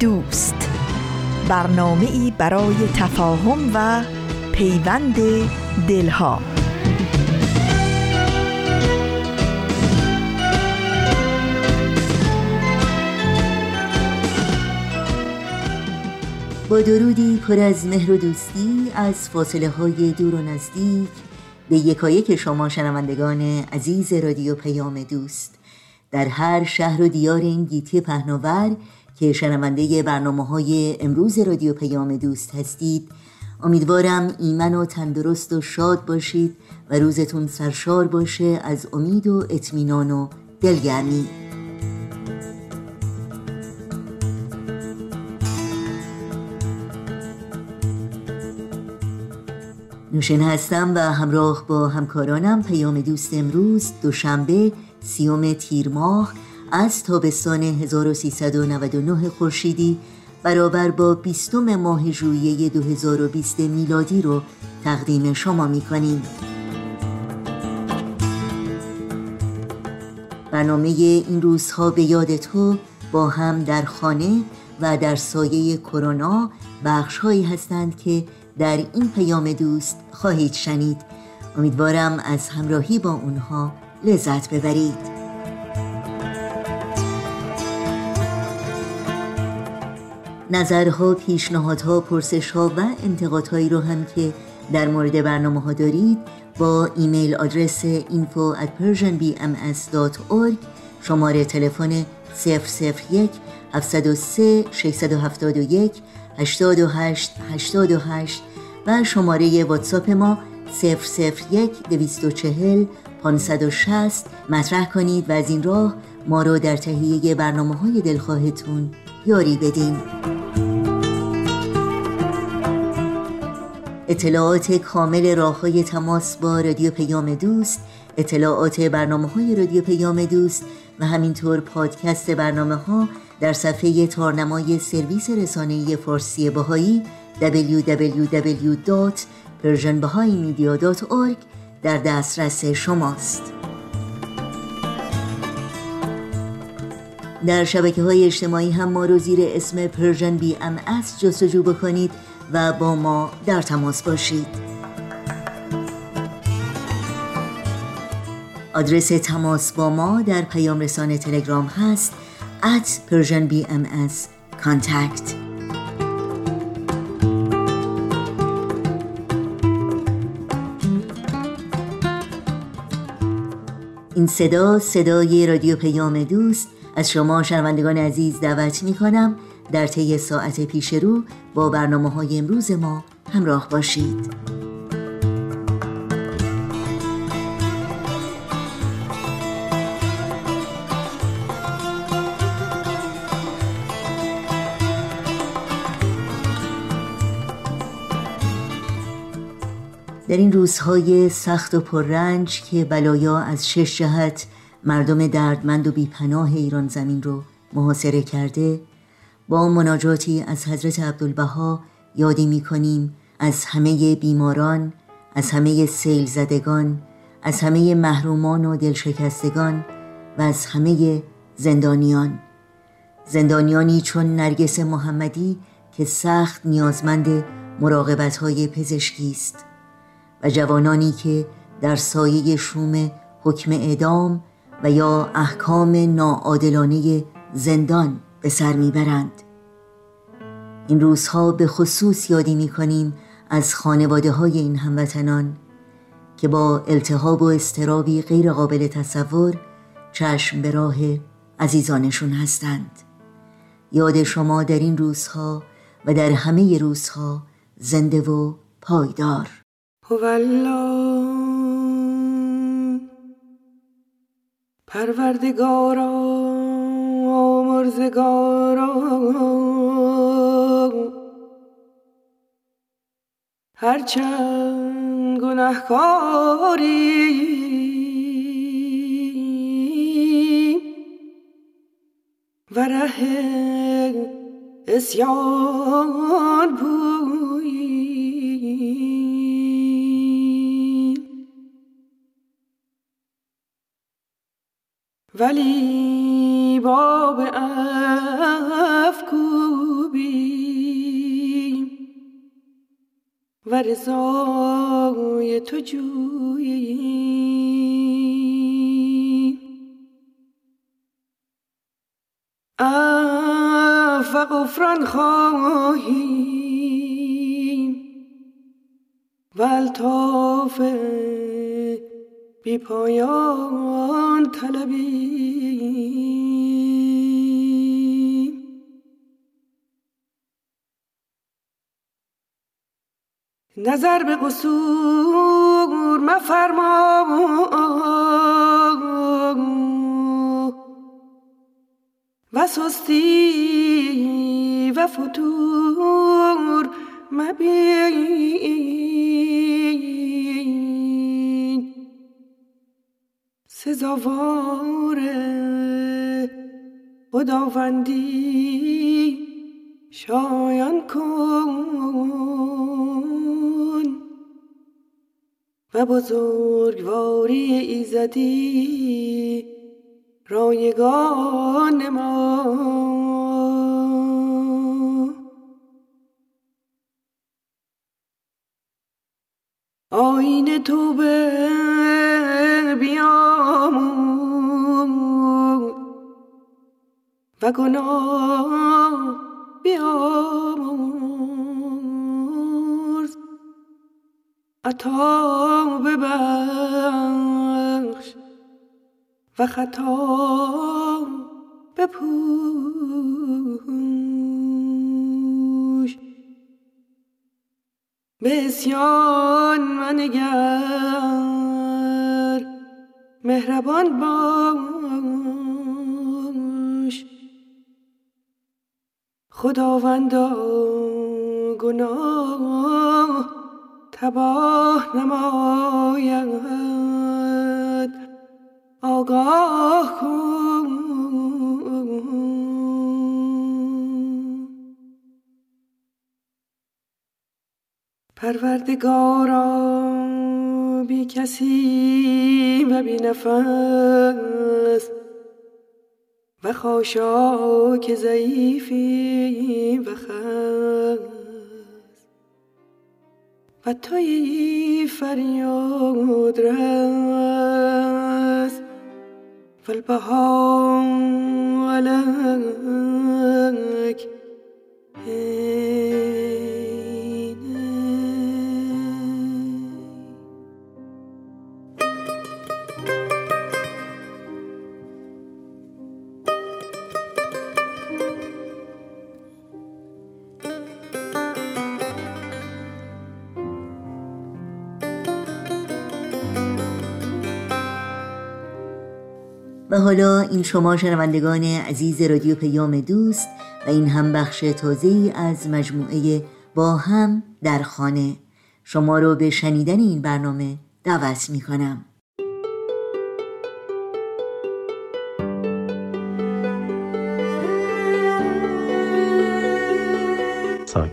دوست. برنامه ای برای تفاهم و پیوند دلها. با درودی پر از مهر و دوستی از فاصله های دور و نزدیک به یکایک شما شنوندگان عزیز رادیو پیام دوست. در هر شهر و دیار این گیتی پهناور که شنونده برنامه های امروز رادیو پیام دوست هستید. امیدوارم ایمن و تندرست و شاد باشید و روزتون سرشار باشه از امید و اطمینان و دلگرمی. نوشن هستم و همراه با همکارانم پیام دوست امروز دوشنبه سیوم تیر ماه از تابستان 1399 خورشیدی برابر با بیستم ماه ژوئیه 2020 میلادی رو تقدیم شما می کنیم. برنامه این روزها به یاد تو با هم در خانه و در سایه کرونا بخش هایی هستند که در این پیام دوست خواهید شنید امیدوارم از همراهی با اونها لذت ببرید نظرها، پیشنهادها، پرسشها و انتقادهایی رو هم که در مورد برنامه ها دارید با ایمیل آدرس info at persianbms.org شماره تلفن 001 703 671 828 828 و شماره واتساپ ما 001 240 560 مطرح کنید و از این راه ما رو در تهیه برنامه های دلخواهتون یاری بدین. اطلاعات کامل راه های تماس با رادیو پیام دوست اطلاعات برنامه های رادیو پیام دوست و همینطور پادکست برنامه ها در صفحه تارنمای سرویس رسانه فارسی باهایی www.persianbahaimedia.org در دسترس شماست. در شبکه های اجتماعی هم ما رو زیر اسم پرژن بی ام جستجو بکنید و با ما در تماس باشید. آدرس تماس با ما در پیام رسانه تلگرام هست at Persian BMS contact. این صدا صدای رادیو پیام دوست از شما شنوندگان عزیز دعوت می کنم در طی ساعت پیش رو با برنامه های امروز ما همراه باشید. در این روزهای سخت و پررنج که بلایا از شش جهت مردم دردمند و بیپناه ایران زمین رو محاصره کرده با مناجاتی از حضرت عبدالبها یادی می کنیم از همه بیماران از همه سیل زدگان از همه محرومان و دلشکستگان و از همه زندانیان. زندانیانی چون نرگس محمدی که سخت نیازمند مراقبت های پزشکی است و جوانانی که در سایه شوم حکم اعدام و یا احکام ناعادلانه زندان به سر می‌برند. این روزها به خصوص یادی می کنیم از خانواده های این هموطنان که با التهاب و استرابی غیر قابل تصور چشم به راه عزیزانشون هستند. یاد شما در این روزها و در همه روزها زنده و پایدار. پروردگارا. روزگاران هرچند گناهکاری و ره اسیان بویی ولی باب افکوبی. و رضای تو جویی. و غفران خواهیم و الطاف بی پایان طلبیم نظر به قصور مفرما و سستی و فتور مبین. سزاوار خداوندی شایان کن. بزرگواری ایزدی رایگان ما. آین توبه بیامون و گناه بیامرز عطا ببخش و خطا بپوش. به اسیان منگر مهربان باش. خداوندا گناه تباه نماید. آگاه پروردگارا بی کسی و بی نفس. و خاشاک ضعیفی و خس و توی فریاد رس فالبهاء لك حالا این شما شنوندگان عزیز رادیو پیام دوست و این هم بخش تازه از مجموعه با هم در خانه. شما رو به شنیدن این برنامه دعوت می کنم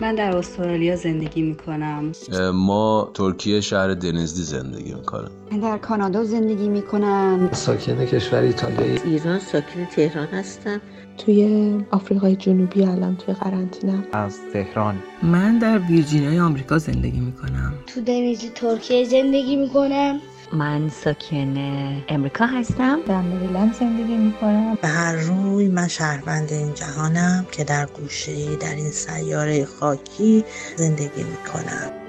من در استرالیا زندگی می کنم ما ترکیه شهر دنزدی زندگی می کنم من در کانادا زندگی می کنم ساکن کشور ایتالیا ایران ساکن تهران هستم. توی آفریقای جنوبی الان توی قرنطینه. از تهران. من در ویرجینیای آمریکا زندگی می کنم تو دنیزی ترکیه زندگی می کنم من ساکن امریکا هستم. در مریلند زندگی می کنم به هر روی من شهروند این جهانم که در گوشه در این سیاره خاکی زندگی می کنم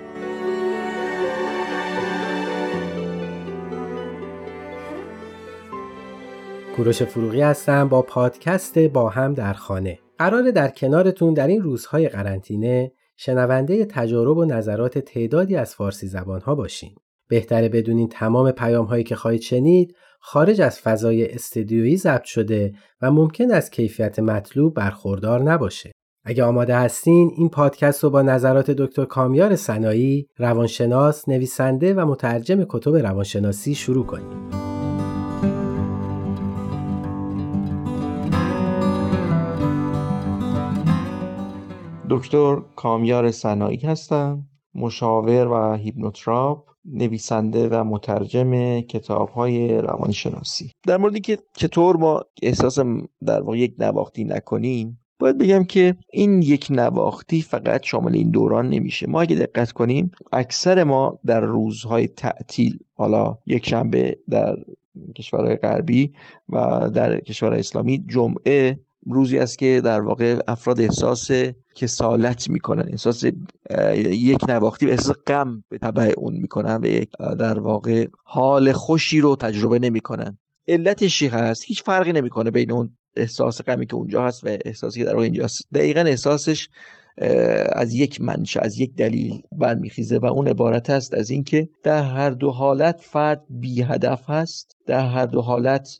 کوروش فروغی هستم با پادکست با هم در خانه. قرار در کنارتون در این روزهای قرنطینه شنونده تجارب و نظرات تعدادی از فارسی زبانها باشین. بهتره بدونین تمام پیام هایی که خواهید شنید خارج از فضای استدیویی ضبط شده و ممکن است کیفیت مطلوب برخوردار نباشه. اگه آماده هستین این پادکست رو با نظرات دکتر کامیار سنایی روانشناس، نویسنده و مترجم کتب روانشناسی شروع کنیم. دکتر کامیار سنایی هستم مشاور و هیپنوتراپ نویسنده و مترجم کتاب های روانشناسی. در موردی که چطور ما احساس در واقع یک نواختی نکنیم باید بگم که این یک نواختی فقط شامل این دوران نمیشه. ما اگه دقت کنیم اکثر ما در روزهای تعطیل حالا یک شنبه در کشورهای غربی و در کشور اسلامی جمعه روزی است که در واقع افراد احساس کسالت می‌کنن احساس یک نواختی و احساس غم به تبع اون می‌کنن و در واقع حال خوشی رو تجربه نمی‌کنن. علتش چی هست هیچ فرقی نمی‌کنه بین اون احساس غمی که اونجا هست و احساسی که در واقع اینجاست. دقیقا احساسش از یک منشه از یک دلیل برمیخیزه و اون عبارت است از اینکه در هر دو حالت فرد بی هدف هست. در هر دو حالت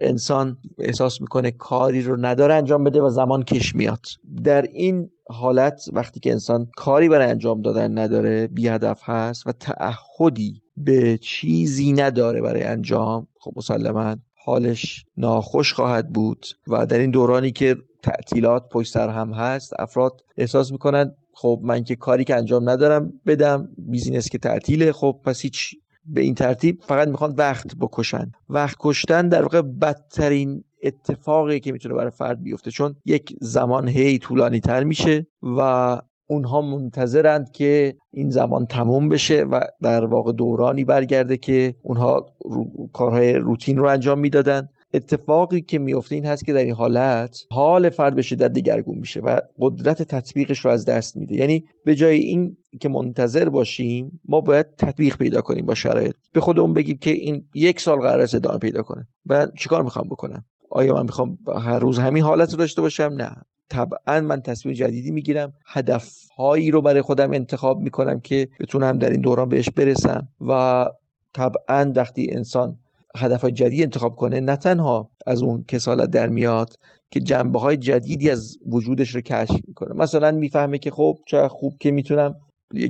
انسان احساس می‌کنه کاری رو نداره انجام بده و زمان کش میاد. در این حالت وقتی که انسان کاری برای انجام دادن نداره بی هدف هست و تعهدی به چیزی نداره برای انجام خب مسلما حالش ناخوش خواهد بود و در این دورانی که تعطیلات پشت سر هم هست افراد احساس می‌کنن خب من که کاری که انجام ندارم بدم business که تعطیله خب پس هیچ به این ترتیب فقط می‌خوان وقت بکشن. وقت کشتن در واقع بدترین اتفاقی که می‌تونه برای فرد بیفته چون یک زمان هی طولانی تر میشه و اونها منتظرند که این زمان تموم بشه و در واقع دورانی برگرده که اونها رو... کارهای روتین رو انجام می‌دادن. اتفاقی که میفته این هست که در این حالت حال فرد به شدت دگرگون میشه و قدرت تطبیقش رو از دست میده. یعنی به جای این که منتظر باشیم ما باید تطبیق پیدا کنیم با شرایط. به خودمون بگیم که این یک سال قرار است ادامه پیدا کنه. و چیکار می‌خوام بکنم؟ آیا من می‌خوام هر روز همین حالت رو داشته باشم؟ نه. طبعا من تصمیم جدیدی می‌گیرم هدف هایی رو برای خودم انتخاب می‌کنم که بتونم در این دوران بهش برسم و طبعا وقتی انسان هدف جدید انتخاب کنه نه تنها از اون کسالت در میاد که جنبه های جدیدی از وجودش رو کشف می‌کنه. مثلا می‌فهمه که خب چه خوب که می‌تونم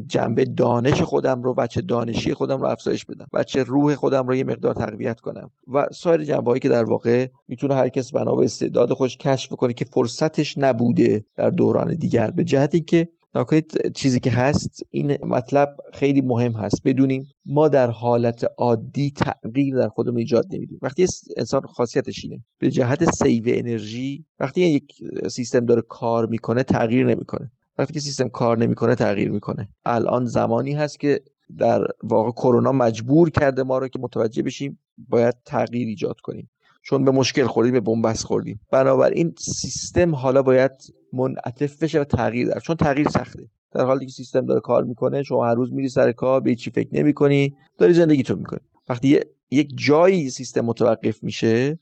جنبه دانش خودم رو بچه دانشی خودم رو افزایش بدم. بچه روح خودم رو یه مقدار تقویت کنم. و سایر جنبه هایی که در واقع می‌تونه هر کس بنا به استعداد خودش کشف کنه که فرصتش نبوده در دوران دیگر. به جهتی که نکنید چیزی که هست این مطلب خیلی مهم هست. بدونیم ما در حالت عادی تغییر در خودمون ایجاد نمیدیم وقتی انسان خاصیتش اینه به جهت سیو انرژی وقتی یک سیستم داره کار می‌کنه تغییر نمی‌کنه. وقتی که سیستم کار نمی‌کنه تغییر می‌کنه. الان زمانی هست که در واقع کرونا مجبور کرده ما رو که متوجه بشیم باید تغییر ایجاد کنیم. چون به مشکل خوردیم به بنبست خوردیم. بنابراین سیستم حالا باید منعطف بشه و تغییر در چون تغییر سخته. در حالی که سیستم داره کار می‌کنه شما هر روز میری سر کار به چی فکر نمی‌کنی داری زندگی تو می‌کنی. وقتی یک جایی سیستم متوقف میشه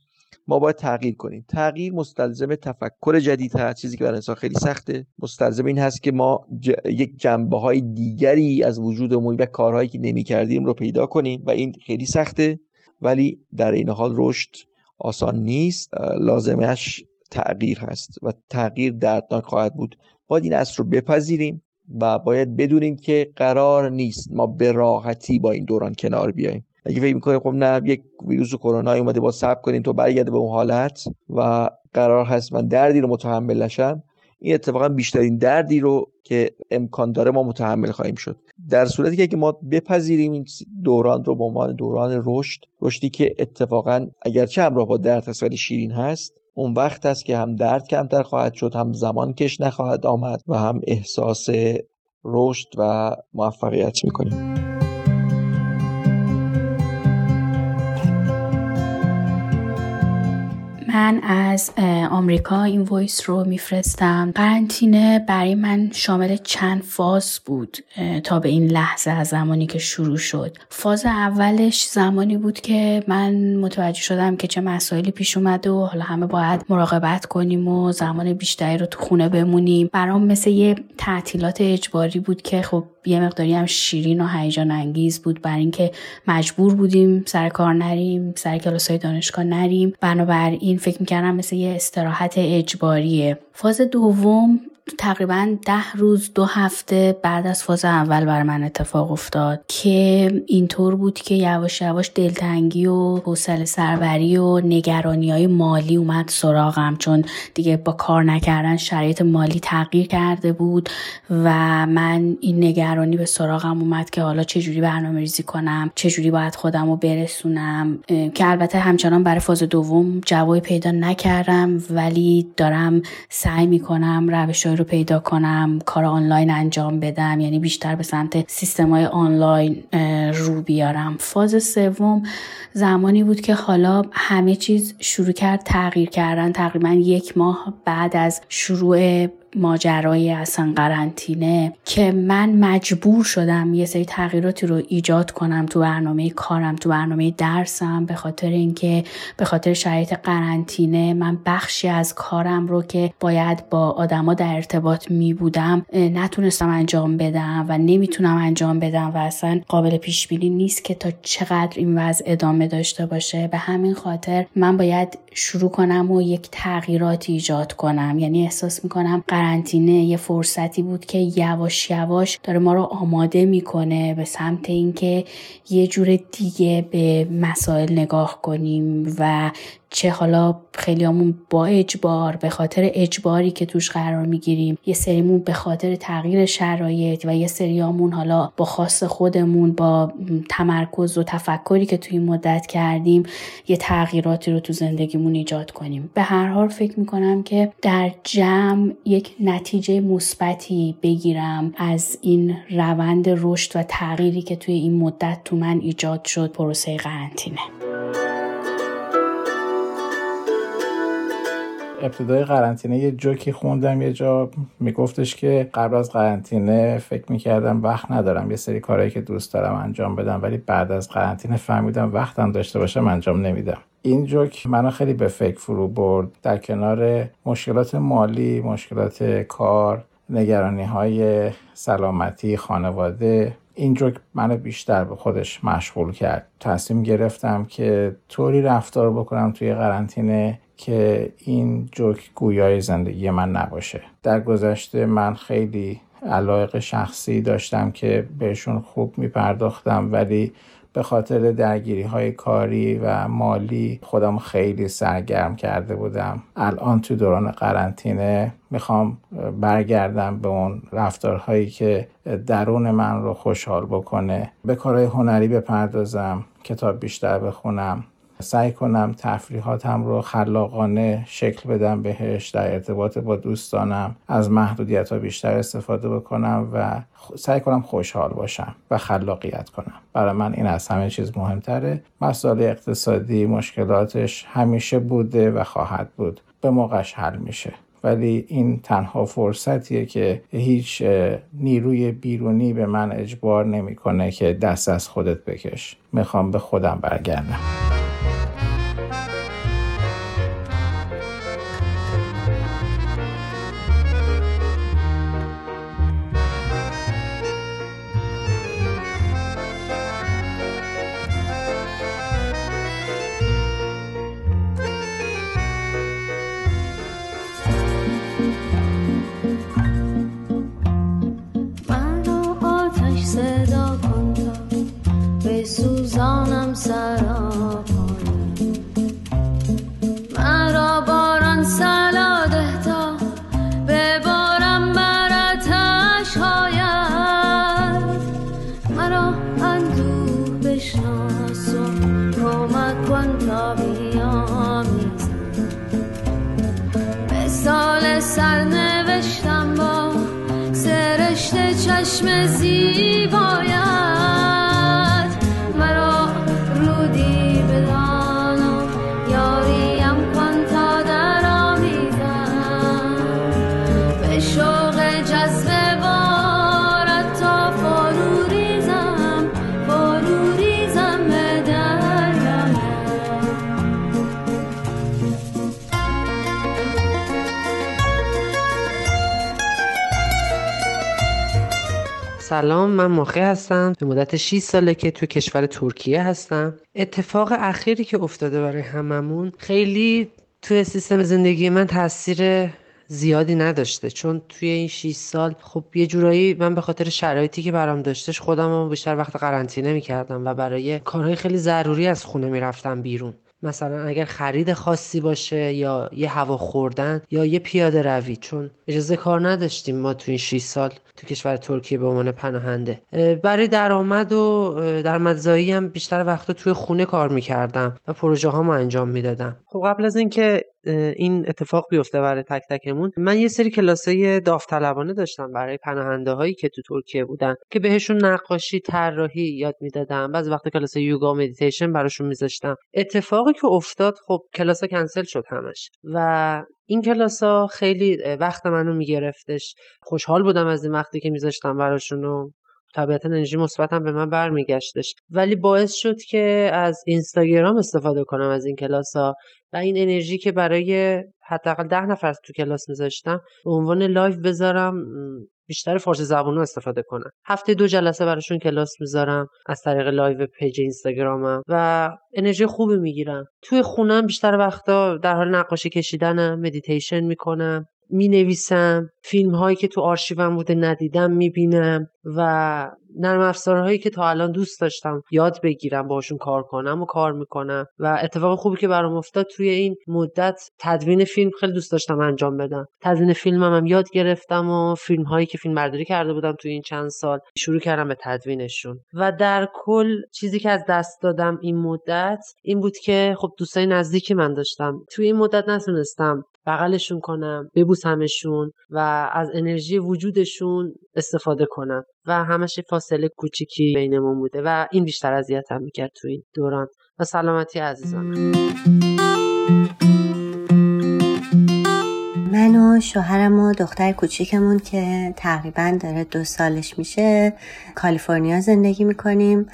ما باید تغییر کنیم. تغییر مستلزم تفکر جدید هست چیزی که برای انسان خیلی سخته. مستلزم این هست که ما یک جنبه های دیگری از وجودمون و کارهایی که نمی کردیم رو پیدا کنیم و این خیلی سخته. ولی در این حال رشد آسان نیست. لازمش تغییر هست و تغییر دردناک خواهد بود. باید این اصل رو بپذیریم و باید بدونیم که قرار نیست ما به راحتی با این دوران کنار بیاییم. اگه فکر می‌کنیم خب نه یک ویروس کرونا اومده با صبر کنیم تو برگرده به اون حالت و قرار هست من دردی رو متحمل نشم. این اتفاقا بیشترین دردی رو که امکان داره ما متحمل خواهیم شد. در صورتی که ما بپذیریم این دوران رو به عنوان دوران رشد رشدی که اتفاقا اگرچه همراه با درد هست ولی شیرین هست اون وقت است که هم درد کمتر خواهد شد هم زمان کش نخواهد آمد و هم احساس رشد و موفقیت می‌کنیم. من از آمریکا این وایس رو میفرستم. قرنطینه برای من شامل چند فاز بود تا به این لحظه از زمانی که شروع شد. فاز اولش زمانی بود که من متوجه شدم که چه مسائلی پیش اومده و حالا همه باید مراقبت کنیم و زمان بیشتری رو تو خونه بمونیم. برام مثل یه تعطیلات اجباری بود که خب یه مقداری هم شیرین و هیجان انگیز بود بر اینکه مجبور بودیم سر کار نریم سر کلاس های دانشگاه نریم. بنابراین فکر می‌کردم مثل یه استراحت اجباریه. فاز دوم تقریبا ده روز دو هفته بعد از فاز اول بر من اتفاق افتاد که اینطور بود که یواش یواش دلتنگی و حوصله سربری و نگرانی های مالی اومد سراغم. چون دیگه با کار نکردن شرایط مالی تغییر کرده بود و من این نگرانی به سراغم اومد که حالا چجوری برنامه ریزی کنم چجوری باید خودم رو برسونم. که البته همچنان برای فاز دوم جوابی پیدا نکردم ولی دارم سعی می‌کنم روش رو پیدا کنم کار آنلاین انجام بدم یعنی بیشتر به سمت سیستم های آنلاین رو بیارم. فاز سوم زمانی بود که حالا همه چیز شروع کرد تغییر کردن. تقریبا یک ماه بعد از شروع ماجرای اصلا قرنطینه که من مجبور شدم یه سری تغییراتی رو ایجاد کنم تو برنامه کارم تو برنامه درسم. به خاطر اینکه به خاطر شرایط قرنطینه من بخشی از کارم رو که باید با آدما در ارتباط می بودم نتونستم انجام بدم و نمی‌تونم انجام بدم و اصلا قابل پیش بینی نیست که تا چقدر این وضع ادامه داشته باشه. به همین خاطر من باید شروع کنم و یک تغییرات ایجاد کنم. یعنی احساس می‌کنم قرنطینه یه فرصتی بود که یواش یواش داره ما رو آماده می‌کنه به سمت اینکه یه جور دیگه به مسائل نگاه کنیم و چه حالا خیلیامون با اجبار به خاطر اجباری که توش قرار می‌گیریم یه سریمون به خاطر تغییر شرایط و یه سریامون حالا با خاص خودمون با تمرکز و تفکری که توی مدت کردیم یه تغییراتی رو تو زندگیمون ایجاد کنیم. به هر حال فکر می‌کنم که در جمع یک نتیجه مثبتی بگیرم از این روند رشد و تغییری که توی این مدت تو من ایجاد شد پروسه قرنطینه. ابتدای قرنطینه یه جوکی خوندم یه جا میگفتش که قبل از قرنطینه فکر می‌کردم وقت ندارم یه سری کارهایی که دوست دارم انجام بدم ولی بعد از قرنطینه فهمیدم وقتم داشته باشم انجام نمیدم. این جوک منو خیلی به فکر فرو برد. در کنار مشکلات مالی مشکلات کار نگرانی های سلامتی خانواده این جوک منو بیشتر به خودش مشغول کرد. تصمیم گرفتم که طوری رفتار بکنم توی قرنطینه که این جوک گویای زندگی من نباشه. در گذشته من خیلی علایق شخصی داشتم که بهشون خوب میپرداختم ولی به خاطر درگیری های کاری و مالی خودم خیلی سرگرم کرده بودم. الان تو دوران قرنطینه می‌خوام برگردم به اون رفتارهایی که درون من رو خوشحال بکنه. به کارهای هنری بپردازم کتاب بیشتر بخونم. سعی کنم تفریحاتم رو خلاقانه شکل بدم بهش در ارتباط با دوستانم از محدودیت ها بیشتر استفاده بکنم و سعی کنم خوشحال باشم و خلاقیت کنم. برای من این از همه چیز مهمتره. مسائل اقتصادی مشکلاتش همیشه بوده و خواهد بود. به موقعش حل میشه. ولی این تنها فرصتیه که هیچ نیروی بیرونی به من اجبار نمی‌کنه که دست از خودت بکش. می‌خوام به خودم برگردم. سلام من ماخه هستم. به مدت 6 ساله که تو کشور ترکیه هستم. اتفاق اخیری که افتاده برای هممون خیلی توی سیستم زندگی من تاثیر زیادی نداشته. چون توی این 6 سال خب یه جورایی من به خاطر شرایطی که برام داشتش خودم رو بیشتر وقت قرنطینه می‌کردم و برای کارهای خیلی ضروری از خونه می‌رفتم بیرون. مثلا اگر خرید خاصی باشه یا یه هوا خوردن یا یه پیاده روی چون اجازه کار نداشتیم ما تو این 6 سال تو کشور ترکیه به عنوان پناهنده. برای درآمد و درآمدزایی هم بیشتر وقت توی خونه کار می‌کردم و پروژه هامو انجام می‌دادم. خب قبل از اینکه این اتفاق بیفته برای تک تکمون. من یه سری کلاسای داوطلبانه داشتم برای پناهنده هایی که تو ترکیه بودن که بهشون نقاشی طراحی یاد می‌دادم. بعضی وقت کلاس یوگا و مدیتیشن براشون میذاشتم. اتفاقی که افتاد خب کلاسا کنسل شد همش و این کلاس ها خیلی وقت منو میگرفتش. خوشحال بودم از این وقتی که میذاشتم براشون و طبیعتا انرژی مثبتم به من برمیگشتش. ولی باعث شد که از اینستاگرام استفاده کنم از این کلاس ها و این انرژی که برای حداقل ده نفر تو کلاس میذاشتم به عنوان live بذارم بیشتر فارسی زبان استفاده کنم. هفته دو جلسه براشون کلاس می‌ذارم از طریق live page اینستاگرامم و انرژی خوبی می‌گیرم. توی خونم بیشتر وقتا در حال نقاشی کشیدنم مدیتیشن می‌کنم می نویسم فیلم هایی که تو آرشیوم بوده ندیدم می بینم و نرم افزارهایی که تا الان دوست داشتم یاد بگیرم باشون کار کنم و کار می‌کنم. و اتفاق خوبی که برام افتاد توی این مدت تدوین فیلم خیلی دوست داشتم انجام بدم. تدوین فیلمم هم یاد گرفتم و فیلم هایی که فیلم برداری کرده بودم توی این چند سال شروع کردم به تدوینشون. و در کل چیزی که از دست دادم این مدت این بود که خب دوستای نزدیکی من داشتم. توی این مدت نتونستم بغلشون کنم ببوسمشون و از انرژی وجودشون استفاده کنم و همش فاصله کوچیکی بینمون بوده و این بیشتر اذیتم می‌کرد تو این دوران. و سلامتی عزیزان. من و شوهرم و دختر کوچیکمون که تقریبا داره دو سالش میشه کالیفرنیا زندگی می‌کنیم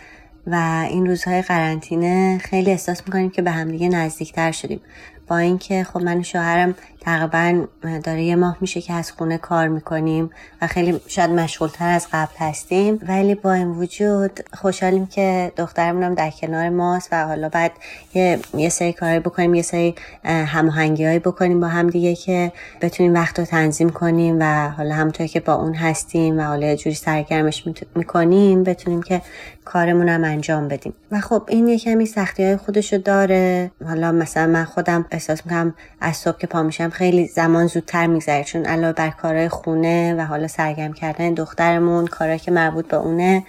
و این روزهای قرنطینه خیلی احساس می‌کنیم که به همدیگه نزدیکتر شدیم. با اینکه خب من و شوهرم تقریبا داره یه ماه میشه که از خونه کار می‌کنیم و خیلی شاید مشغولتر از قبل هستیم. ولی با این وجود خوشحالیم که دخترمون هم در کنار ماست و حالا بعد یه, یه سری کارهایی بکنیم یه سری هماهنگی هایی بکنیم با هم دیگه که بتونیم وقت رو تنظیم کنیم و حالا همونطور که با اون هستیم و حالا جوری سرگرمش می‌کنیم بتونیم که کارمون هم انجام بدیم. و خب این یه کمی سختی های خودشو داره. حالا مثلا من خودم احساس می‌کنم از صبح که پا میشم خیلی زمان زودتر میگذره چون علاوه بر کارهای خونه و حالا سرگرم کردن دخترمون کارهایی که مربوط به اونه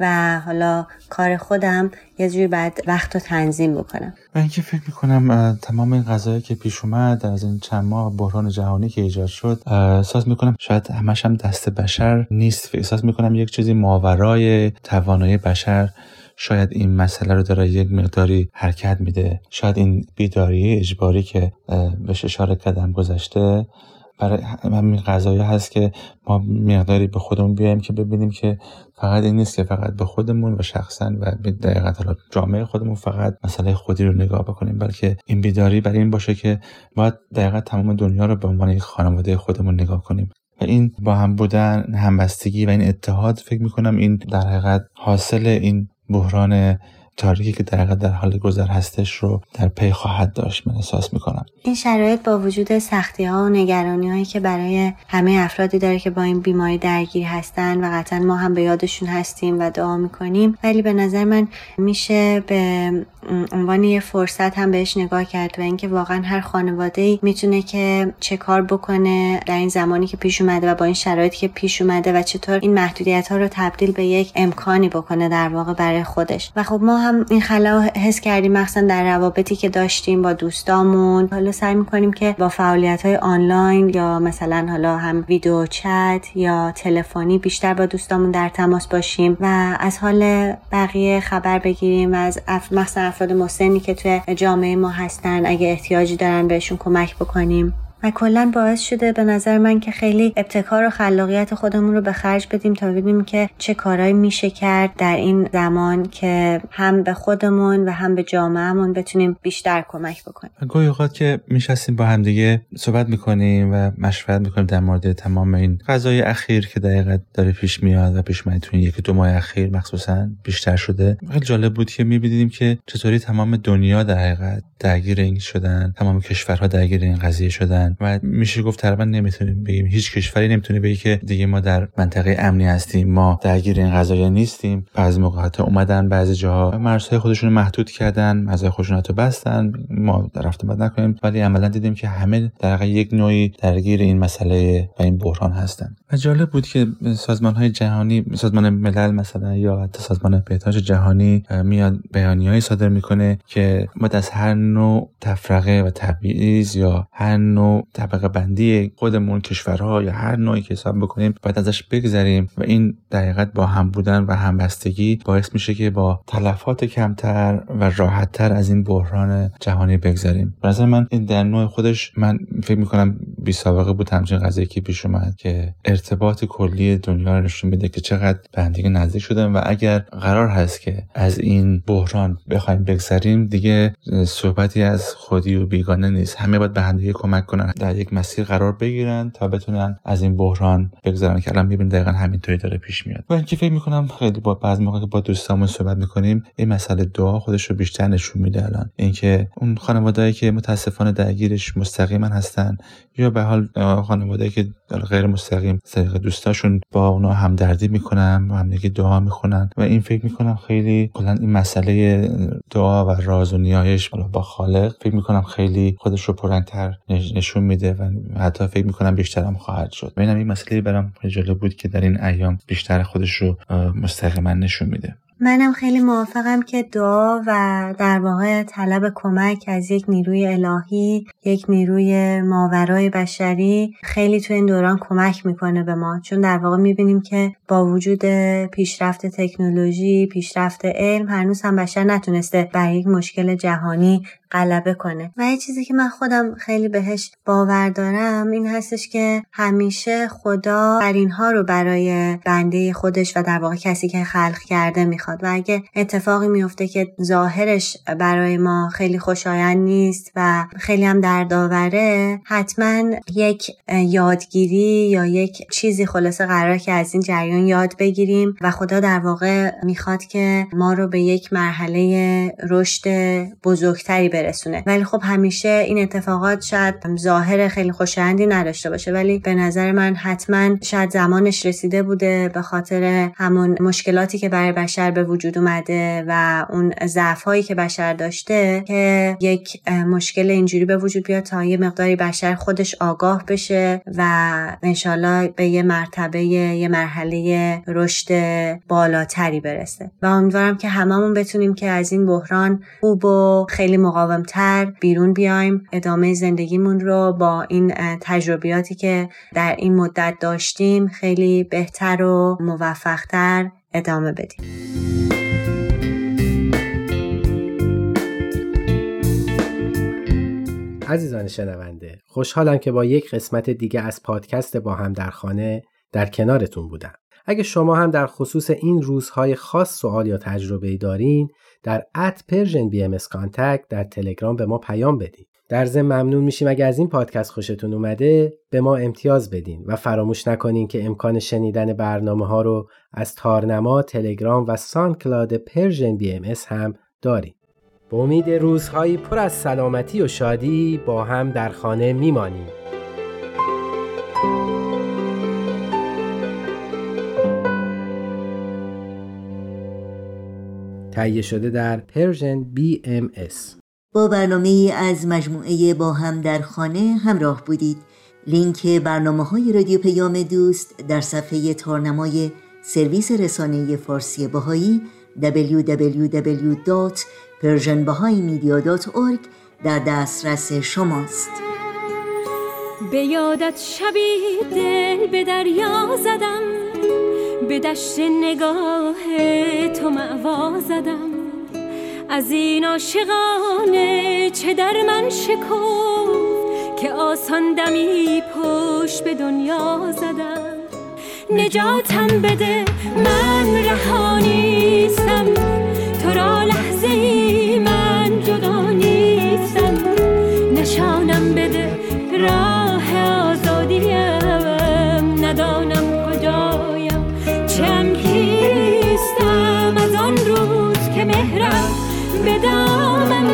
و حالا کار خودم یه جوری بعد وقت رو تنظیم بکنم. من اینکه فکر می‌کنم تمام این قضایی که پیش اومد از این چند ماه بحران جهانی که ایجاد شد احساس می‌کنم شاید همش هم دست بشر نیست. احساس می‌کنم یک چیزی ماورای توانایی بشر شاید این مسئله رو داره یک مقداری حرکت میده. شاید این بیداری اجباری که بهش اشاره کردم گذشته برای همین قضایی هست که ما مقداری به خودمون بیایم که ببینیم که فقط این نیست که فقط به خودمون و شخصا و به دقیقت جامعه خودمون فقط مسئله خودی رو نگاه بکنیم بلکه این بیداری برای این باشه که باید دقیقا تمام دنیا رو به عنوان یک خانواده خودمون نگاه کنیم. و این با هم بودن همبستگی و این اتحاد فکر می‌کنم این در حقیقت حاصل این بحران تاریکی که در در حال گذر هستش رو در پی خواهد داشت من احساس می‌کنم. این شرایط با وجود سختی ها و نگرانی هایی که برای همه افرادی داره که با این بیماری درگیر هستن و قطعا ما هم به یادشون هستیم و دعا می‌کنیم ولی به نظر من میشه به عنوان یه فرصت هم بهش نگاه کرد و اینکه واقعا هر خانواده می‌تونه که چه کار بکنه در این زمانی که پیش اومده و با این شرایطی که پیش اومده و چطور این محدودیت ها رو تبدیل به یک امکانی بکنه در واقع برای خودش. و خب ما این خلا حس کردیم مخصوصا در روابطی که داشتیم با دوستامون. حالا سعی می‌کنیم که با فعالیت های آنلاین یا مثلا حالا هم ویدیو چت یا تلفنی بیشتر با دوستامون در تماس باشیم و از حال بقیه خبر بگیریم. از اف... مثلا افراد مسنی که توی جامعه ما هستن اگه احتیاجی دارن بهشون کمک بکنیم. و کلا باعث شده به نظر من که خیلی ابتکار و خلاقیت خودمون رو به خرج بدیم تا ببینیم که چه کارهایی میشه کرد در این زمان که هم به خودمون و هم به جامعهمون بتونیم بیشتر کمک بکنیم. گاهی اوقات که میشستیم با هم دیگه صحبت می‌کنیم و مشورت می‌کنیم در مورد تمام این قضای اخیر که دقیقا داره پیش میاد و پیش میاد یکی دو ماه اخیر مخصوصا بیشتر شده. خیلی جالب بود که می‌بینیم که چطوری تمام دنیا در حقیقت درگیر این شدن تمام کشورها درگیر این قضیه شدن. و میشه گفت تقریبا نمی‌تونیم بگیم. هیچ کشوری نمی‌تونه بگه که دیگه ما در منطقه امنی هستیم. ما درگیر این قضايا نیستیم. بعضی موقع حتی اومدن بعضی جاها مرزهای خودشون محدود کردن مرزهای خودشون رو بستن. ما رفت بعد نکنیم. ولی عملا دیدیم که همه در یک نوعی درگیر این مسئله و این بحران هستن. و جالب بود که سازمان های جهانی سازمان ملل مثلا یا حتی سازمان بهداشت جهانی میاد بیانیهایی صادر می‌کنه که ما از هر نوع تفرقه و تبعیض یا هر نوع طبقه بندی خودمون کشورها یا هر نوعی که حساب بکنیم باید ازش بگذریم و این دقیقت با هم بودن و همبستگی باعث میشه که با تلفات کمتر و راحتتر از این بحران جهانی بگذریم. نظر من این در نوع خودش من فکر می‌کنم بی سابقه بود همچین قضیه که پیش اومد که ارتباط کلی دنیا رو نشون میده که چقدر به هم نزدیک شدن و اگر قرار هست که از این بحران بخوایم بگذریم دیگه صحبتی از خودی و بیگانه نیست. همه باید به هم کمک کنن. در یک مسیر قرار بگیرن تا بتونن از این بحران بگذرن که الان می‌بینید دقیقا همینطوری داره پیش میاد. و اینکه فکر می‌کنم خیلی با بعض موقع که با دوستامون صحبت می‌کنیم این مسئله دعا خودش رو بیشتر نشون میده الان. اینکه اون خانوادهایی که متاسفانه درگیرش مستقیما هستن یا به حال خانوادهایی که غیر مستقیم طریق دوستاشون با اونا همدردی می‌کنن و هم دعا می‌خونن و این فکر می‌کنم خیلی کلا این مسئله دعا و راز و نیایش با خالق فکر می‌کنم خیلی خودش رو پرنگتر نشون میده و حتی فکر می‌کنم بیشتر هم خواهد شد. و اینم این مسئله برام جالب بود که در این ایام بیشتر خودش رو مستقیما نشون میده. منم خیلی موافقم که دعا و در واقع طلب کمک از یک نیروی الهی یک نیروی ماورای بشری خیلی تو این دوران کمک می‌کنه به ما. چون در واقع می‌بینیم که با وجود پیشرفت تکنولوژی پیشرفت علم هنوز هم بشر نتونسته بر یک مشکل جهانی غلبه کنه. و یه چیزی که من خودم خیلی بهش باور دارم این هستش که همیشه خدا اینها رو برای بنده خودش و در واقع کسی که خلق کرده می‌خواد. و اگه اتفاقی میفته که ظاهرش برای ما خیلی خوشایند نیست و خیلی هم دردآوره حتما یک یادگیری یا یک چیزی خلاصه قرار که از این جریان یاد بگیریم و خدا در واقع می‌خواد که ما رو به یک مرحله رشد بزرگتری برسونه. ولی خب همیشه این اتفاقات شاید ظاهر خیلی خوشایندی نداشته باشه. ولی به نظر من حتما شاید زمانش رسیده بوده به خاطر همون مشکلاتی که برای بشر به وجود اومده و اون ضعف هایی که بشر داشته که یک مشکل اینجوری به وجود بیاد تا یه مقداری بشر خودش آگاه بشه و انشالله به یه مرتبه یه مرحله رشد بالاتری برسه. و امیدوارم که هممون بتونیم که از این بحران خوب و خیلی مقاومتر بیرون بیایم. ادامه زندگیمون رو با این تجربیاتی که در این مدت داشتیم خیلی بهتر و موفقتر ادامه بدیم. عزیزان شنونده خوشحالم که با یک قسمت دیگه از پادکست با هم در خانه در کنارتون بودم. اگه شما هم در خصوص این روزهای خاص سوال یا تجربه دارین در at Persian BMS در تلگرام به ما پیام بدین در ضمن ممنون میشیم اگر از این پادکست خوشتون اومده به ما امتیاز بدین و فراموش نکنین که امکان شنیدن برنامه ها رو از تارنما، تلگرام و SoundCloud Persian BMS هم داریم. به امید روزهایی پر از سلامتی و شادی با هم در خانه میمانیم. تهیه شده در Persian BMS با برنامه از مجموعه با هم در خانه همراه بودید. لینک برنامه های رادیو پیام دوست در صفحه تارنمای سرویس رسانه فارسی بهائی www.persianbahaimedia.org در دسترس شماست. به یادت شبی دل به دریا به دشت نگاه تو معوا زدم. از این عاشقانه چه در من شکفت که آسان دمی پشت به دنیا زدم. نجاتم بده من رها نیستم. تو را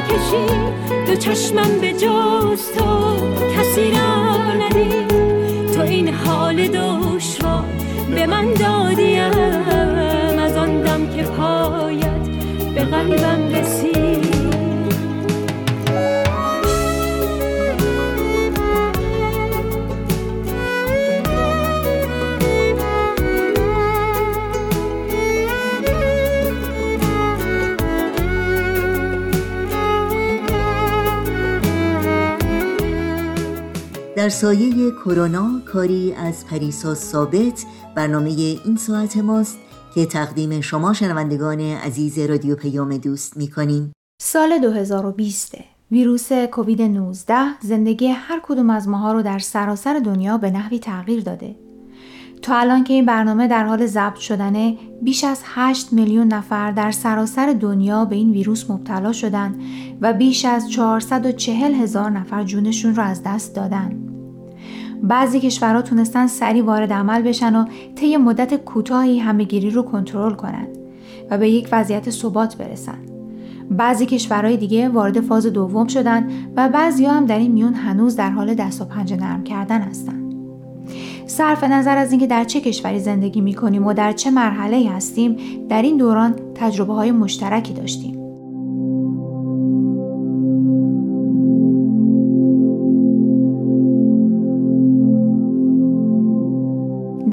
کشید دو چشمم به جز تو کسی را ندید تو این حال دشوار به من دادیم از آن دم که پایت به قلبم رسید در سایه کرونا کاری از پریسا ثابت برنامه این ساعت ماست که تقدیم شما شنوندگان عزیز رادیو پیام دوست می کنیم. سال 2020 ویروس کووید 19 زندگی هر کدوم از ماها رو در سراسر دنیا به نحوی تغییر داده. تا الان که این برنامه در حال ضبط شدنه بیش از 8 میلیون نفر در سراسر دنیا به این ویروس مبتلا شدن و بیش از 440 هزار نفر جونشون رو از دست دادن. بعضی کشورها تونستن سریع وارد عمل بشن و طی مدت کوتاهی همهگیری رو کنترل کنن و به یک وضعیت ثبات برسن. بعضی کشورهای دیگه وارد فاز دوم شدن و بعضی هم در این میون هنوز در حال دست و پنجه نرم کردن هستن. صرف نظر از اینکه در چه کشوری زندگی می کنیم و در چه مرحله هستیم در این دوران تجربه های مشترکی داشتیم.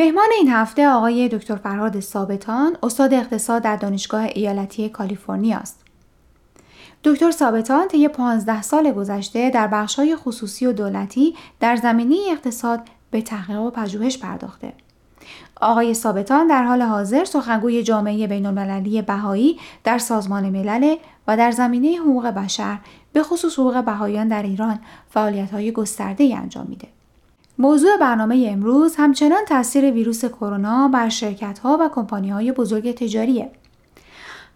مهمان این هفته آقای دکتر فرهاد ثابتان استاد اقتصاد در دانشگاه ایالتی کالیفرنیا است. دکتر ثابتان طی 15 سال گذشته در بخش‌های خصوصی و دولتی در زمینه اقتصاد به تحقیق و پژوهش پرداخته. آقای ثابتان در حال حاضر سخنگوی جامعه بین‌المللی بهایی در سازمان ملل و در زمینه حقوق بشر به خصوص حقوق بهاییان در ایران فعالیت‌های گسترده‌ای انجام میده. موضوع برنامه امروز همچنان تاثیر ویروس کرونا بر شرکت‌ها و کمپانی‌های بزرگ تجاریه.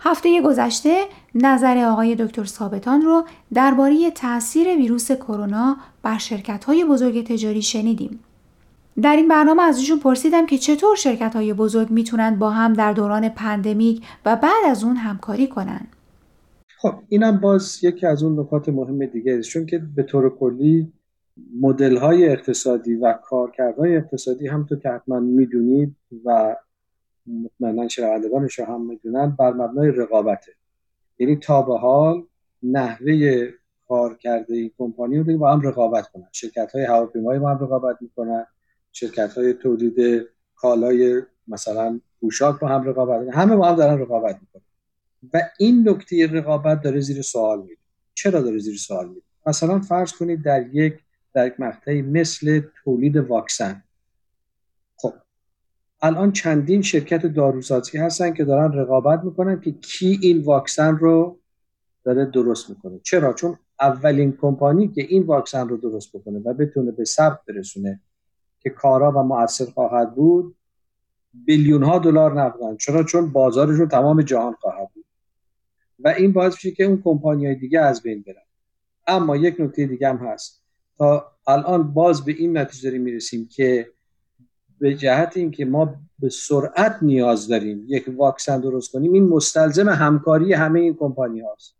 هفته گذشته نظر آقای دکتر ثابتان رو درباره تاثیر ویروس کرونا بر شرکت‌های بزرگ تجاری شنیدیم. در این برنامه از ایشون پرسیدم که چطور شرکت‌های بزرگ می‌تونن با هم در دوران پندمیک و بعد از اون همکاری کنن. خب اینم باز یکی از اون نکات مهم دیگه است چون که به طور کلی مدل های اقتصادی و کارکردهای اقتصادی هم تو که حتما می‌دونید و مطمئنا شنوندگانش هم می‌دونن بر مبنای رقابته. یعنی تا به حال نحوه کار کرده این کمپانی رو با هم رقابت کنن. شرکت های هواپیمایی با هم رقابت می‌کنن. شرکت های تولید کالای مثلا پوشاک با هم رقابت می‌کنن. همه با هم دارن رقابت می‌کنن. و این نکته رقابت داره زیر سوال میره. چرا داره زیر سوال میره؟ مثلا فرض کنید در یک در یک مقطعی مثل تولید واکسن. خب الان چندین شرکت داروسازی هستن که دارن رقابت می‌کنن که کی این واکسن رو داره درست می‌کنه. چرا؟ چون اولین کمپانی که این واکسن رو درست بکنه و بتونه به ثبت برسونه که کارا و مؤثر خواهد بود بیلیون ها دلار نقدن چرا؟ چون بازارشون تمام جهان خواهد بود. و این باعث میشه که اون کمپانی های دیگه از بین برن. اما یک نکته دیگه هم هست. تا الان باز به این نتیجه داریم می‌رسیم که به جهت اینکه ما به سرعت نیاز داریم یک واکسن درست کنیم این مستلزم همکاری همه این کمپانی هاست.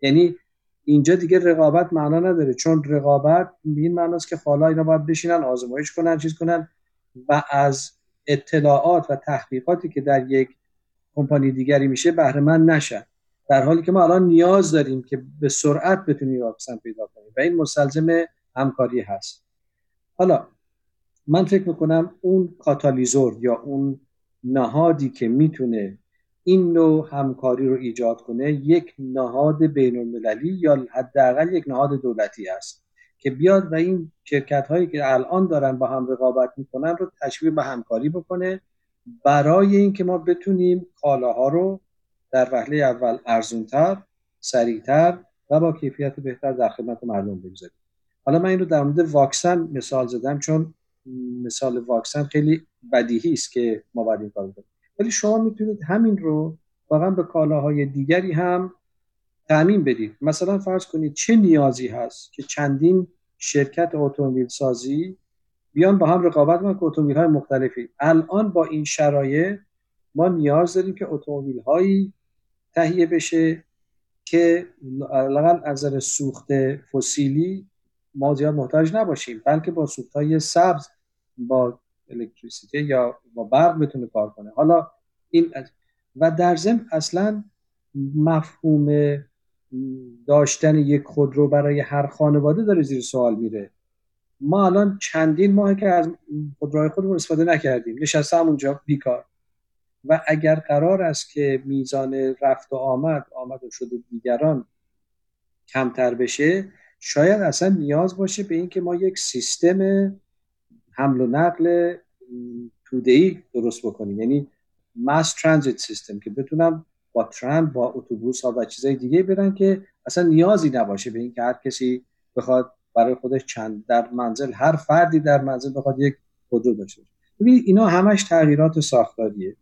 یعنی اینجا دیگه رقابت معنا نداره چون رقابت این معناست که حالا اینا باید بشینن آزمایش کنن چیز کنن و از اطلاعات و تحقیقاتی که در یک کمپانی دیگری میشه بهره من نشن. در حالی که ما الان نیاز داریم که به سرعت بتونیم واکسن پیدا کنیم و این مستلزم همکاری هست. حالا من فکر می‌کنم اون کاتالیزور یا اون نهادی که می‌تونه این نوع همکاری رو ایجاد کنه یک نهاد بین المللی یا حداقل یک نهاد دولتی است که بیاد و این شرکت هایی که الان دارن با هم رقابت می‌کنن رو تشویق به همکاری بکنه برای اینکه ما بتونیم کالاها رو در وهله اول ارزونتر سریعتر و با کیفیت بهتر در خدمت مردم بگذاریم. حالا من این رو در مورد واکسن مثال زدم چون مثال واکسن خیلی بدیهی است که ما باید این کار بکنیم. ولی شما می‌تونید همین رو واقعا به کالاهای دیگری هم تعمین بدید. مثلا فرض کنید چه نیازی هست که چندین شرکت اتومبیل سازی بیان با هم رقابت کنن که اتومبیل های مختلفی. الان با این شرایط ما نیاز داریم که اتومبیل هایی تهیه بشه که لاقل از نظر سوخت فسیلی ما زیاد محتاج نباشیم بلکه با سوخت های سبز با الکتریسیته یا با برق بتونه کار کنه. حالا این و در ضمن اصلا مفهوم داشتن یک خودرو برای هر خانواده داره زیر سوال میره. ما الان چندین ماه که از خودروهای خودمون استفاده نکردیم. نشسته اونجا بیکار. و اگر قرار است که میزان رفت و آمد آمد و شده دیگران کمتر بشه شاید اصلا نیاز باشه به اینکه ما یک سیستم حمل و نقل ای درست بکنیم. یعنی ماس ترانزیت سیستم که بتونم با ترام با اتوبوس ها و چیزای دیگه برن که اصلا نیازی نباشه به اینکه هر کسی بخواد برای خودش چند در منزل هر فردی در منزل بخواد یک خودرو داشته باشه. ببینید اینا همش تغییرات ساختاریه.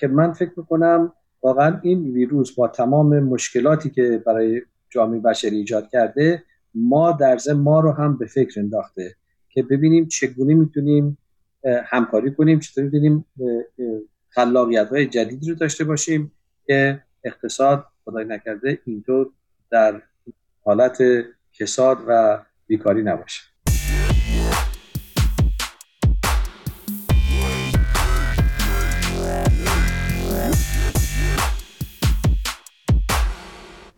که من فکر می‌کنم واقعا این ویروس با تمام مشکلاتی که برای جامعه بشری ایجاد کرده ما در ما رو هم به فکر انداخته که ببینیم چگونه می‌تونیم همکاری کنیم چطور می‌تونیم خلاقیت های جدیدی رو داشته باشیم که اقتصاد خدای نکرده اینطور در حالت کساد و بیکاری نباشه.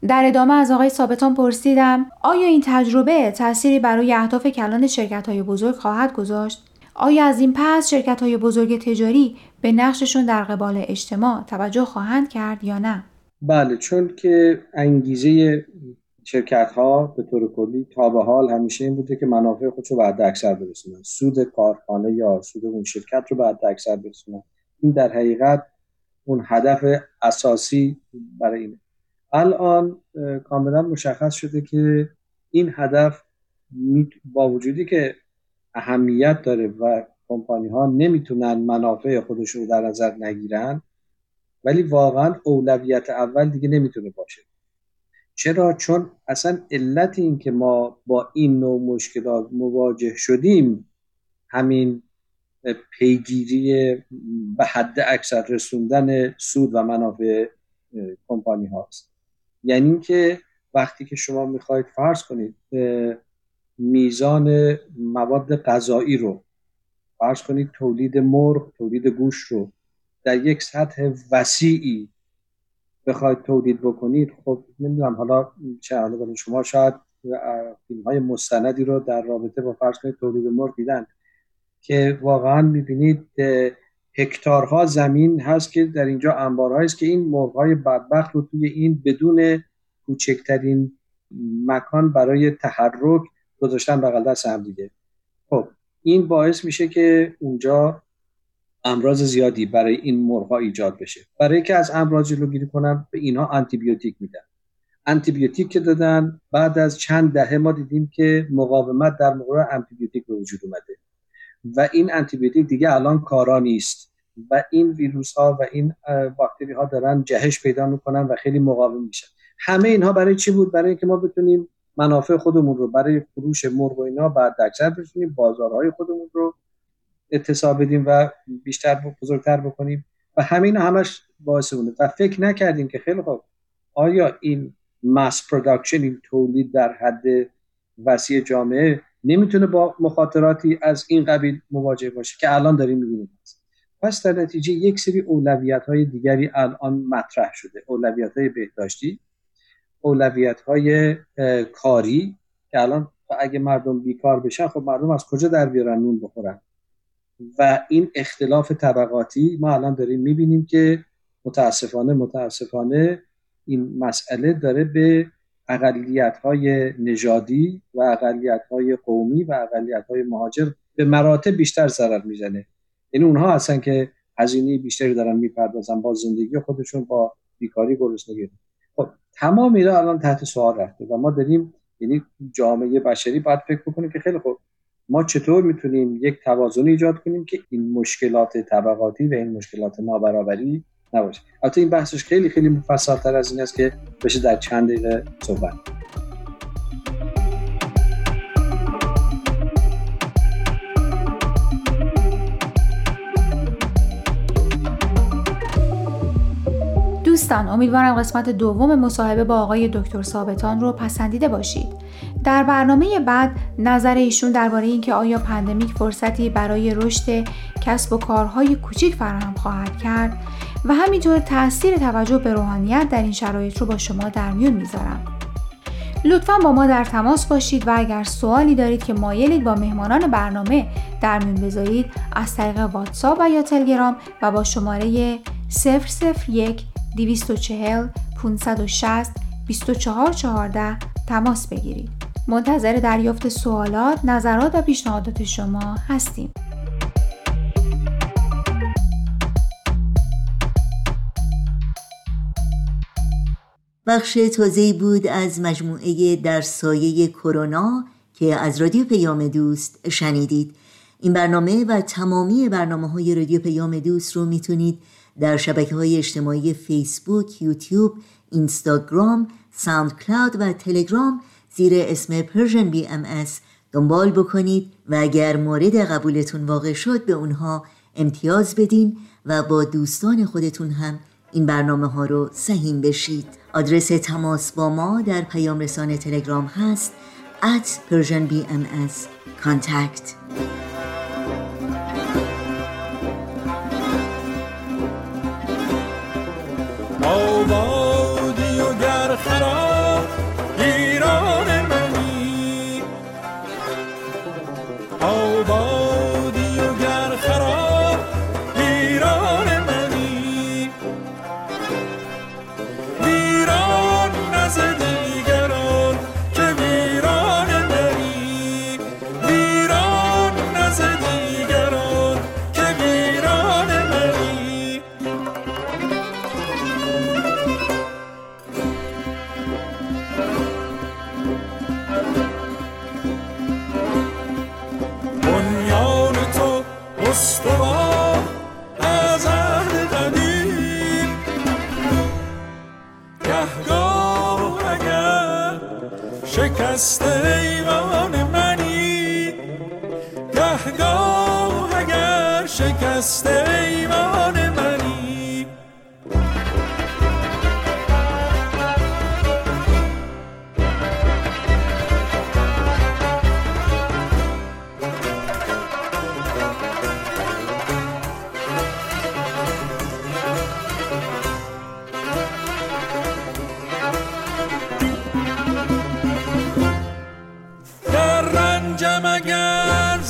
در ادامه از آقای ثابتان پرسیدم آیا این تجربه تأثیری برای اهداف کلان شرکت های بزرگ خواهد گذاشت؟ آیا از این پس شرکت های بزرگ تجاری به نقششون در قبال اجتماع توجه خواهند کرد یا نه؟ بله چون که انگیزه شرکت ها به طور کلی تا به حال همیشه این بوده که منافع خودش رو به حد اکثر برسونن سود کارخانه یا سود اون شرکت رو به حد اکثر برسونن این در حقیقت اون هدف اساسی برای اینه الان کاملا مشخص شده که این هدف با وجودی که اهمیت داره و کمپانی ها نمی‌تونن منافع خودشون رو در نظر نگیرن ولی واقعا اولویت اول دیگه نمی‌تونه باشه. چرا؟ چون اصلا علت این که ما با این نوع مشکلات مواجه شدیم همین پیگیری به حد اکثر رسوندن سود و منافع کمپانی هاست یعنی اینکه وقتی که شما می‌خواید فرض کنید میزان مواد غذایی رو فرض کنید تولید مرغ تولید گوش رو در یک سطح وسیعی بخواید تولید بکنید خب نمی‌دونم حالا چه شما شاید فیلم های مستندی رو در رابطه با فرض کنید تولید مرغ دیدن که واقعا می‌بینید هکتارها زمین هست که در اینجا انبارهایی است که این مرغهای بدبخت رو توی این بدون کوچکترین مکان برای تحرک گذاشتن بغل دست هم دیگه. خب این باعث میشه که اونجا امراض زیادی برای این مرغ ایجاد بشه. برای که از امراض جلوگیری کنن به اینها آنتیبیوتیک میدن. آنتیبیوتیک که دادن بعد از چند دهه ما دیدیم که مقاومت در مقابل آنتیبیوتیک به وجود اومده. و این آنتیبیوتیک دیگه الان کارا نیست. و این ویروس ها و این باکتری ها دارن جهش پیدا می‌کنن و خیلی مقاوم میشن. همه اینها برای چی بود؟ برای اینکه ما بتونیم منافع خودمون رو برای فروش مرغ و اینا به حداکثر بتونیم بازارهای خودمون رو اتساع بدیم و بیشتر بزرگتر بکنیم. و همین همش باعث بوده. و فکر نکردیم که خیلی خوب. آیا این mass production این تولید در حد وسیع جامعه نمی‌تونه با مخاطراتی از این قبیل مواجه باشه که الان داریم می‌بینیم. پس در نتیجه یک سری اولویت های دیگری الان مطرح شده. اولویت های بهداشتی اولویت های کاری که الان اگه مردم بیکار بشن خب مردم از کجا در بیارن نون بخورن؟ و این اختلاف طبقاتی ما الان داریم می‌بینیم که متاسفانه متاسفانه این مسئله داره به اقلیت های نژادی و اقلیت های قومی و اقلیت های مهاجر به مراتب بیشتر ضرر می‌زنه. یعنی اونها هستن که هزینه بیشتری دارن می‌پردازن با زندگی خودشون با بیکاری گرسنگی. خب تمام اینا الان تحت سوال رفته و ما داریم یعنی جامعه بشری باید فکر بکنیم که خیلی خوب ما چطور می‌تونیم یک توازن ایجاد کنیم که این مشکلات طبقاتی و این مشکلات نابرابری نباشه البته این بحثش خیلی خیلی مفصلتر از این است که بشه در چند دقیقه صحبت دوستان امیدوارم قسمت دوم مصاحبه با آقای دکتر ثابتان رو پسندیده باشید. در برنامه بعد نظر ایشون درباره اینکه آیا پندمیک فرصتی برای رشد کسب و کارهای کوچیک فراهم خواهد کرد و همینطور تاثیر توجه به روحانیت در این شرایط رو با شما در میون می‌ذارم. لطفا با ما در تماس باشید و اگر سوالی دارید که مایلید با مهمانان برنامه در میون بذارید از طریق واتساپ و یا تلگرام و با شماره 001 240 560 2414 تماس بگیرید. منتظر دریافت سوالات، نظرات و پیشنهادات شما هستیم. بخش تازه بود از مجموعه در سایه کرونا که از رادیو پیام دوست شنیدید. این برنامه و تمامی برنامه های رادیو پیام دوست رو می‌تونید در شبکه های اجتماعی فیسبوک، یوتیوب، اینستاگرام، SoundCloud و تلگرام زیر اسم Persian BMS دنبال بکنید و اگر مورد قبولتون واقع شد به اونها امتیاز بدین و با دوستان خودتون هم این برنامه ها رو سهیم بشید. آدرس تماس با ما در پیام رسان تلگرام هست at Persian BMS contact. آبادی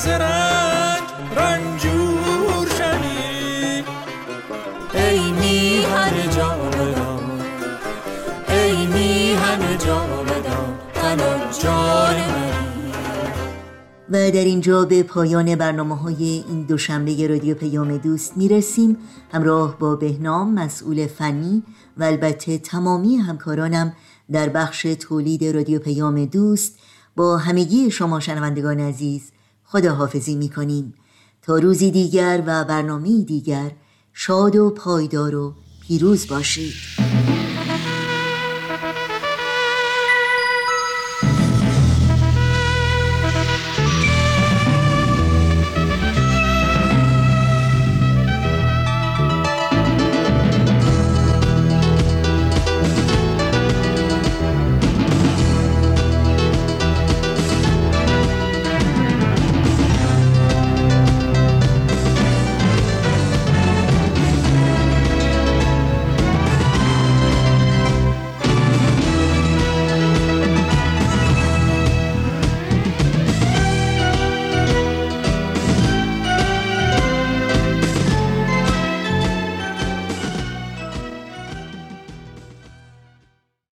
ز رنج رنجور شوی ای میهن جاودان ای میهن جاودان تن جان و در اینجا به پایان برنامه های این دوشنبه رادیو پیام دوست می‌رسیم. همراه با بهنام مسئول فنی و البته تمامی همکارانم در بخش تولید رادیو پیام دوست با همگی شما شنوندگان عزیز خداحافظی می‌کنیم. تا روزی دیگر و برنامه دیگر شاد و پایدار و پیروز باشید.